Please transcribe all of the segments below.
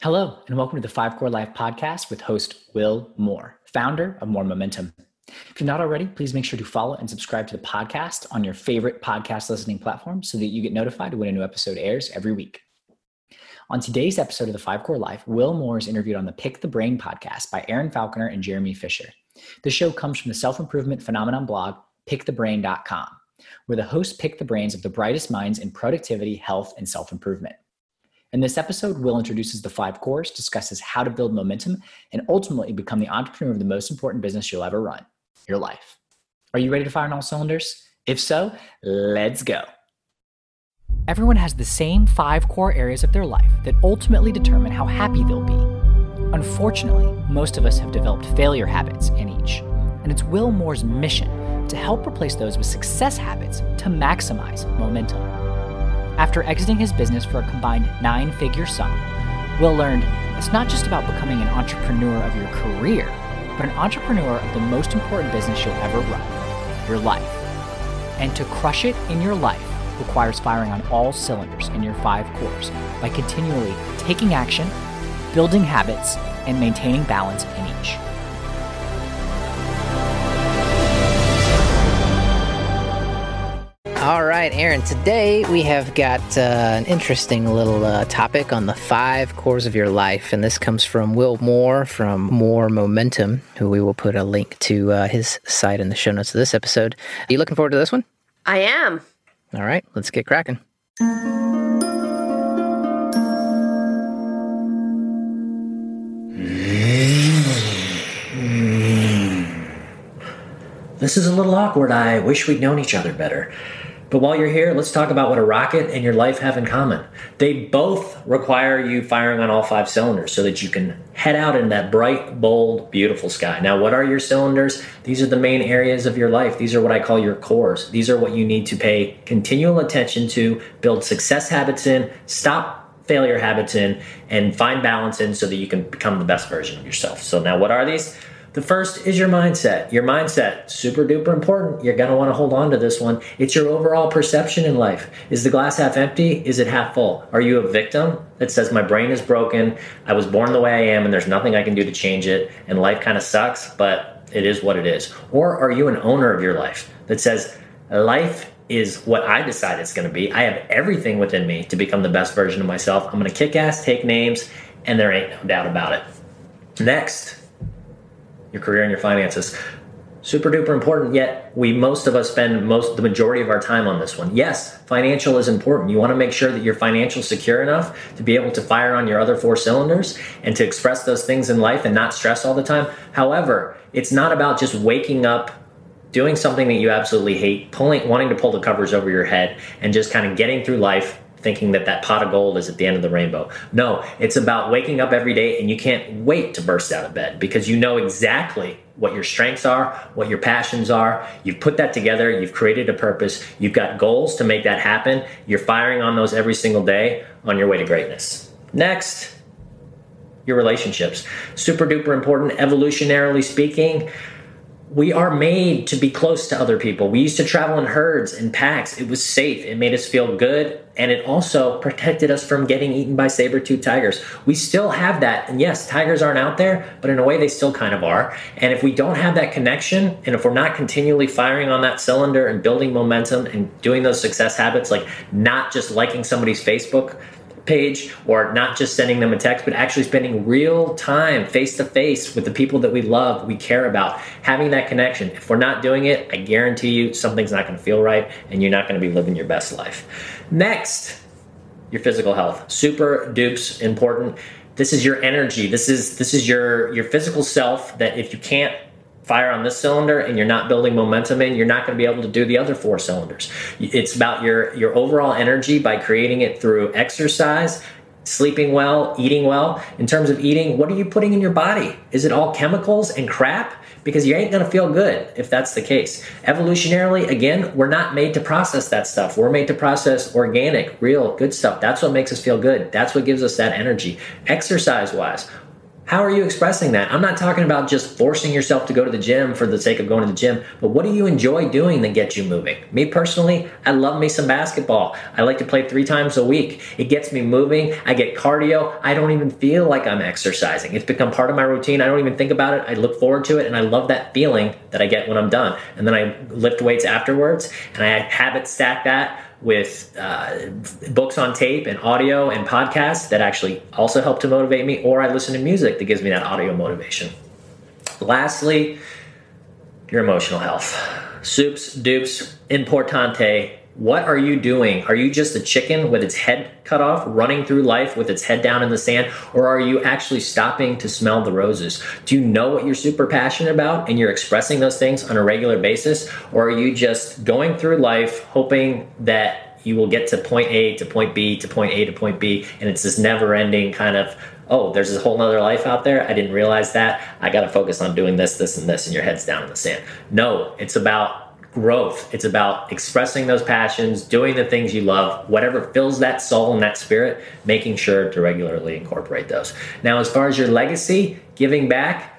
Hello, and welcome to the Five Core Life podcast with host Will Moore, founder of More Momentum. If you're not already, please make sure to follow and subscribe to the podcast on your favorite podcast listening platform so that you get notified when a new episode airs every week. On today's episode of the Five Core Life, Will Moore is interviewed on the Pick the Brain podcast by Erin Falconer and Jeremy Fisher. The show comes from the self improvement phenomenon blog, pickthebrain.com, where the hosts pick the brains of the brightest minds in productivity, health, and self improvement. In this episode, Will introduces the five cores, discusses how to build momentum, and ultimately become the entrepreneur of the most important business you'll ever run your life. Are you ready to fire on all cylinders? If so, let's go. Everyone has the same five core areas of their life that ultimately determine how happy they'll be. Unfortunately, most of us have developed failure habits in each, and it's Will Moore's mission to help replace those with success habits to maximize momentum. After exiting his business for a combined nine figure sum, Will learned it's not just about becoming an entrepreneur of your career, but an entrepreneur of the most important business you'll ever run your life. And to crush it in your life requires firing on all cylinders in your five cores by continually taking action, building habits, and maintaining balance in each. All right, Erin. Today we have got uh, an interesting little uh, topic on the five cores of your life, and this comes from Will Moore from More Momentum, who we will put a link to uh, his site in the show notes of this episode. Are you looking forward to this one? I am. All right, let's get cracking. This is a little awkward. I wish we'd known each other better. But while you're here, let's talk about what a rocket and your life have in common. They both require you firing on all five cylinders so that you can head out in that bright, bold, beautiful sky. Now, what are your cylinders? These are the main areas of your life. These are what I call your cores. These are what you need to pay continual attention to, build success habits in, stop failure habits in, and find balance in so that you can become the best version of yourself. So, now what are these? The first is your mindset. Your mindset, super duper important. You're going to want to hold on to this one. It's your overall perception in life. Is the glass half empty? Is it half full? Are you a victim that says, My brain is broken, I was born the way I am, and there's nothing I can do to change it, and life kind of sucks, but it is what it is? Or are you an owner of your life that says, Life is what I decide it's going to be. I have everything within me to become the best version of myself. I'm going to kick ass, take names, and there ain't no doubt about it. Next, your career and your finances. Super duper important, yet we most of us spend most the majority of our time on this one. Yes, financial is important. You want to make sure that you're financial secure enough to be able to fire on your other four cylinders and to express those things in life and not stress all the time. However, it's not about just waking up doing something that you absolutely hate, pulling wanting to pull the covers over your head and just kind of getting through life thinking that that pot of gold is at the end of the rainbow. No, it's about waking up every day and you can't wait to burst out of bed because you know exactly what your strengths are, what your passions are. You've put that together, you've created a purpose, you've got goals to make that happen. You're firing on those every single day on your way to greatness. Next, your relationships. Super duper important, evolutionarily speaking we are made to be close to other people. We used to travel in herds and packs. It was safe. It made us feel good. And it also protected us from getting eaten by saber tooth tigers. We still have that. And yes, tigers aren't out there, but in a way they still kind of are. And if we don't have that connection, and if we're not continually firing on that cylinder and building momentum and doing those success habits, like not just liking somebody's Facebook page or not just sending them a text, but actually spending real time face to face with the people that we love, we care about, having that connection. If we're not doing it, I guarantee you something's not going to feel right and you're not going to be living your best life. Next, your physical health. Super dupes important. This is your energy. This is this is your your physical self that if you can't fire on this cylinder and you're not building momentum in, you're not going to be able to do the other four cylinders. It's about your your overall energy by creating it through exercise, sleeping well, eating well. In terms of eating, what are you putting in your body? Is it all chemicals and crap? Because you ain't gonna feel good if that's the case. Evolutionarily, again, we're not made to process that stuff. We're made to process organic, real, good stuff. That's what makes us feel good. That's what gives us that energy. Exercise wise, How are you expressing that? I'm not talking about just forcing yourself to go to the gym for the sake of going to the gym, but what do you enjoy doing that gets you moving? Me personally, I love me some basketball. I like to play three times a week. It gets me moving. I get cardio. I don't even feel like I'm exercising. It's become part of my routine. I don't even think about it. I look forward to it and I love that feeling that I get when I'm done. And then I lift weights afterwards and I habit stack that with uh, books on tape and audio and podcasts that actually also help to motivate me, or I listen to music that gives me that audio motivation. Lastly, your emotional health. Soups, dupes, importante. What are you doing? Are you just a chicken with its head cut off, running through life with its head down in the sand? Or are you actually stopping to smell the roses? Do you know what you're super passionate about and you're expressing those things on a regular basis? Or are you just going through life hoping that you will get to point A to point B to point A to point B and it's this never ending kind of oh, there's a whole nother life out there. I didn't realize that. I got to focus on doing this, this, and this, and your head's down in the sand. No, it's about growth. It's about expressing those passions, doing the things you love, whatever fills that soul and that spirit, making sure to regularly incorporate those. Now, as far as your legacy, giving back,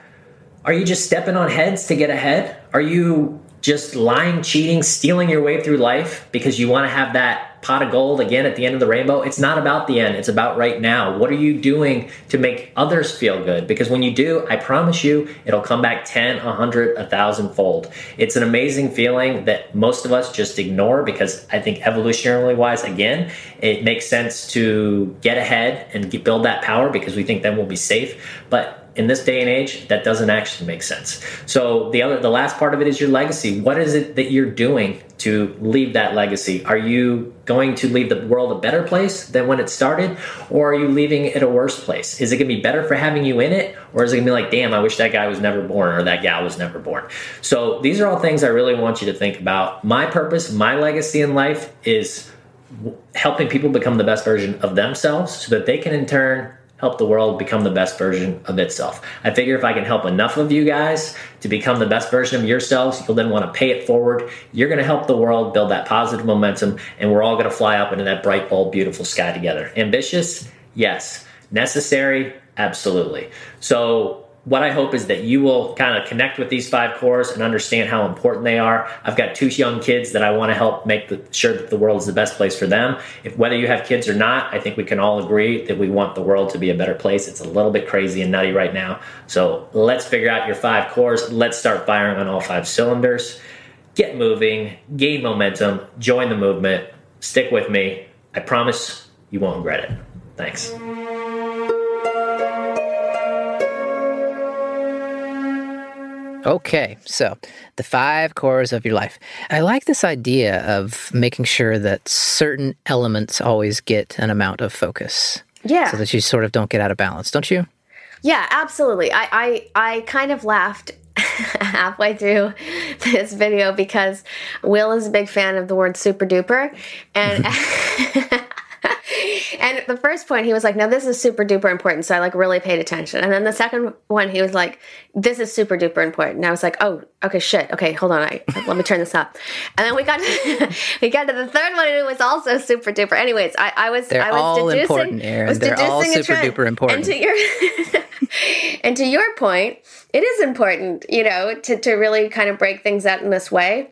are you just stepping on heads to get ahead? Are you just lying, cheating, stealing your way through life because you want to have that pot of gold again at the end of the rainbow. It's not about the end, it's about right now. What are you doing to make others feel good? Because when you do, I promise you, it'll come back 10, 100, 1,000 fold. It's an amazing feeling that most of us just ignore because I think evolutionarily wise, again, it makes sense to get ahead and build that power because we think then we'll be safe. But in this day and age, that doesn't actually make sense. So the other, the last part of it is your legacy. What is it that you're doing to leave that legacy? Are you going to leave the world a better place than when it started, or are you leaving it a worse place? Is it going to be better for having you in it, or is it going to be like, damn, I wish that guy was never born or that gal was never born? So these are all things I really want you to think about. My purpose, my legacy in life is helping people become the best version of themselves so that they can in turn help the world become the best version of itself. I figure if I can help enough of you guys to become the best version of yourselves, you'll then want to pay it forward. You're going to help the world build that positive momentum, and we're all going to fly up into that bright, bold, beautiful sky together. Ambitious? Yes. Necessary? Absolutely. So, what I hope is that you will kind of connect with these five cores and understand how important they are. I've got two young kids that I want to help make the, sure that the world is the best place for them. If whether you have kids or not, I think we can all agree that we want the world to be a better place. It's a little bit crazy and nutty right now. So let's figure out your five cores. Let's start firing on all five cylinders. Get moving, gain momentum, join the movement, stick with me. I promise you won't regret it. Thanks. Okay, so the five cores of your life. I like this idea of making sure that certain elements always get an amount of focus. Yeah. So that you sort of don't get out of balance, don't you? Yeah, absolutely. I I, I kind of laughed halfway through this video because Will is a big fan of the word super duper. And and the first point he was like, "No, this is super duper important." So I like really paid attention. And then the second one he was like, "This is super duper important." And I was like, "Oh, okay, shit. Okay, hold on. I, let me turn this up." And then we got to, we got to the third one, and it was also super duper. Anyways, I, I was They're I was all deducing, important, Erin. was They're all super duper important. And to your and to your point, it is important, you know, to to really kind of break things out in this way.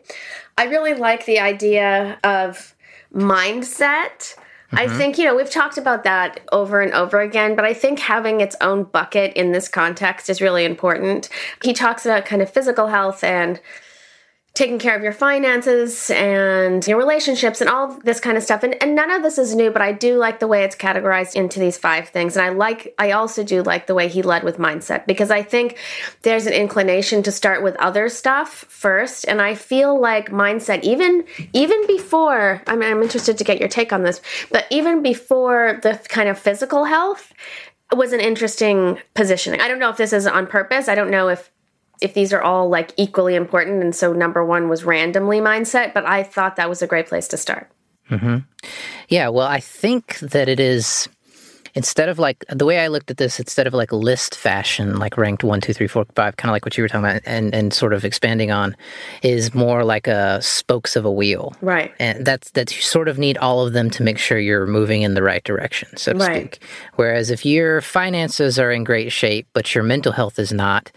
I really like the idea of mindset. I mm-hmm. think, you know, we've talked about that over and over again, but I think having its own bucket in this context is really important. He talks about kind of physical health and taking care of your finances and your relationships and all this kind of stuff. And, and none of this is new, but I do like the way it's categorized into these five things. And I like, I also do like the way he led with mindset because I think there's an inclination to start with other stuff first. And I feel like mindset, even, even before, I mean, I'm interested to get your take on this, but even before the kind of physical health, was an interesting positioning. I don't know if this is on purpose. I don't know if if these are all like equally important and so number one was randomly mindset but i thought that was a great place to start. Mm-hmm. Yeah, well, I think that it is instead of like the way I looked at this, instead of like list fashion, like ranked one, two, three, four, five, kind of like what you were talking about, and and sort of expanding on, is more like a spokes of a wheel, Right. and that's that you sort of need all of them to make sure you're moving in the right direction, so to Right. speak. Whereas if your finances are in great shape but your mental health is not,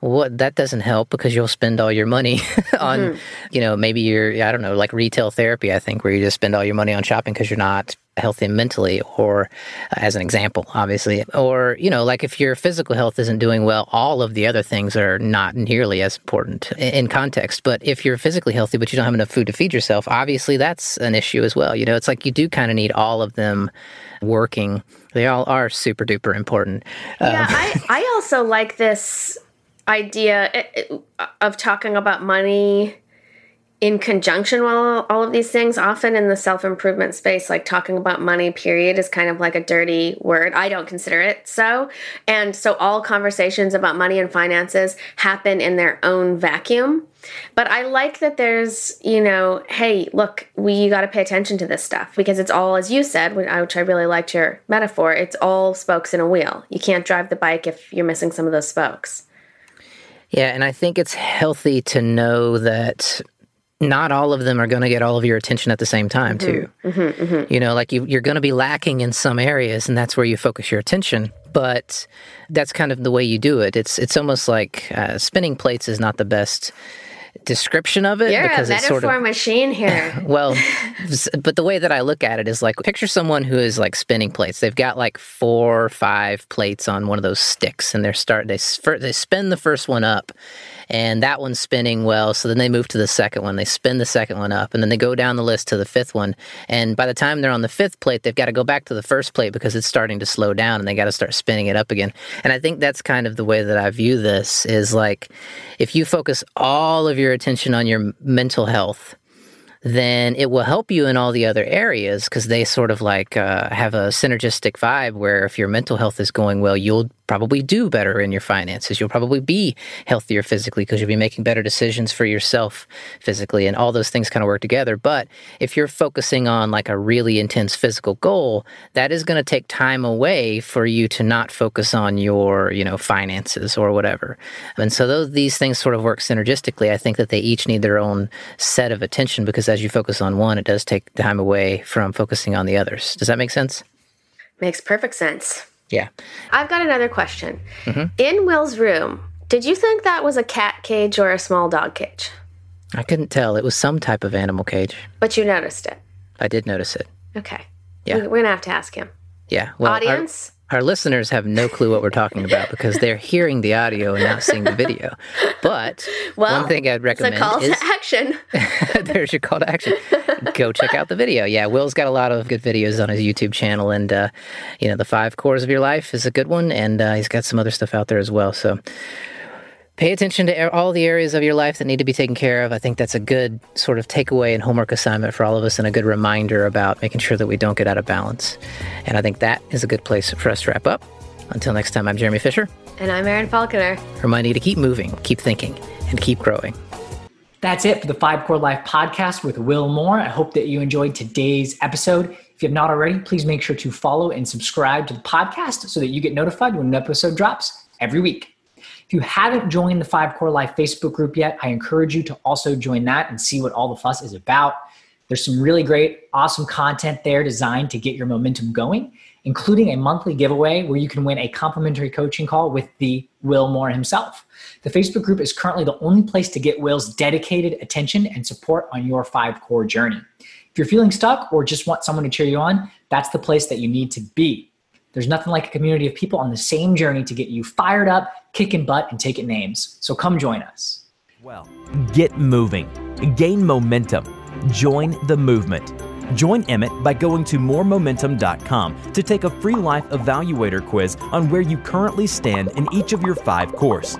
what that doesn't help because you'll spend all your money on, Mm-hmm. you know, maybe you're I don't know, like retail therapy. I think where you just spend all your money on shopping because you're not healthy mentally or uh, as an example obviously or you know like if your physical health isn't doing well all of the other things are not nearly as important in context. But if you're physically healthy but you don't have enough food to feed yourself obviously that's an issue as well. You know it's like you do kind of need all of them working. They all are super duper important. Yeah, I, I also like this idea eh, eh, of talking about money in conjunction with all, of these things. Often in the self improvement space, like talking about money, period, is kind of like a dirty word. I don't consider it so. And so all conversations about money and finances happen in their own vacuum. But I like that there's, you know, hey, look, we got to pay attention to this stuff because it's all, as you said, which I really liked your metaphor. It's all spokes in a wheel. You can't drive the bike if you're missing some of those spokes. Yeah, and I think it's healthy to know that not all of them are going to get all of your attention at the same time, mm-hmm, too. Mm-hmm, mm-hmm. You know, like you, you're going to be lacking in some areas, and that's where you focus your attention. But that's kind of the way you do it. It's it's almost like uh, spinning plates is not the best description of it You're a because it's metaphor sort of machine here. well, but the way that I look at it is like picture someone who is like spinning plates. They've got like four or five plates on one of those sticks, and they're start they they spin the first one up, and that one's spinning well. So then they move to the second one. They spin the second one up, and then they go down the list to the fifth one. And by the time they're on the fifth plate, they've got to go back to the first plate because it's starting to slow down, and they got to start spinning it up again. And I think that's kind of the way that I view this is like if you focus all of your attention on your mental health then it will help you in all the other areas because they sort of like uh, have a synergistic vibe where if your mental health is going well, you'll probably do better in your finances. You'll probably be healthier physically because you'll be making better decisions for yourself physically, and all those things kind of work together. But if you're focusing on like a really intense physical goal, that is going to take time away for you to not focus on your, you know, finances or whatever. And so those these things sort of work synergistically. I think that they each need their own set of attention because as you focus on one, it does take time away from focusing on the others. Does that make sense? Makes perfect sense. Yeah. I've got another question. Mm-hmm. In Will's room, did you think that was a cat cage or a small dog cage? I couldn't tell. It was some type of animal cage. But you noticed it. I did notice it. Okay. Yeah. We- We're going to have to ask him. Yeah. Well, Audience? Our, listeners have no clue what we're talking about because they're hearing the audio and not seeing the video. But Well, one thing I'd It's a recommend call is to action. there's your call to action. Go check out the video. Yeah, Will's got a lot of good videos on his YouTube channel, and uh, you know, the five cores of your life is a good one, and uh, he's got some other stuff out there as well. So. Pay attention to all the areas of your life that need to be taken care of. I think that's a good sort of takeaway and homework assignment for all of us, and a good reminder about making sure that we don't get out of balance. And I think that is a good place for us to wrap up. Until next time, I'm Jeremy Fisher, and I'm Erin Falconer. reminding you to keep moving, keep thinking, and keep growing. That's it for the Five Core Life podcast with Will Moore. I hope that you enjoyed today's episode. If you have not already, please make sure to follow and subscribe to the podcast so that you get notified when an episode drops every week. If you haven't joined the Five Core Life Facebook group yet, I encourage you to also join that and see what all the fuss is about. There's some really great, awesome content there designed to get your momentum going, including a monthly giveaway where you can win a complimentary coaching call with the Will Moore himself. The Facebook group is currently the only place to get Will's dedicated attention and support on your five core journey. If you're feeling stuck or just want someone to cheer you on, that's the place that you need to be. There's nothing like a community of people on the same journey to get you fired up, kicking butt, and taking names. So come join us. Well, get moving, gain momentum, join the movement. Join Emmett by going to moremomentum.com to take a free life evaluator quiz on where you currently stand in each of your five cores.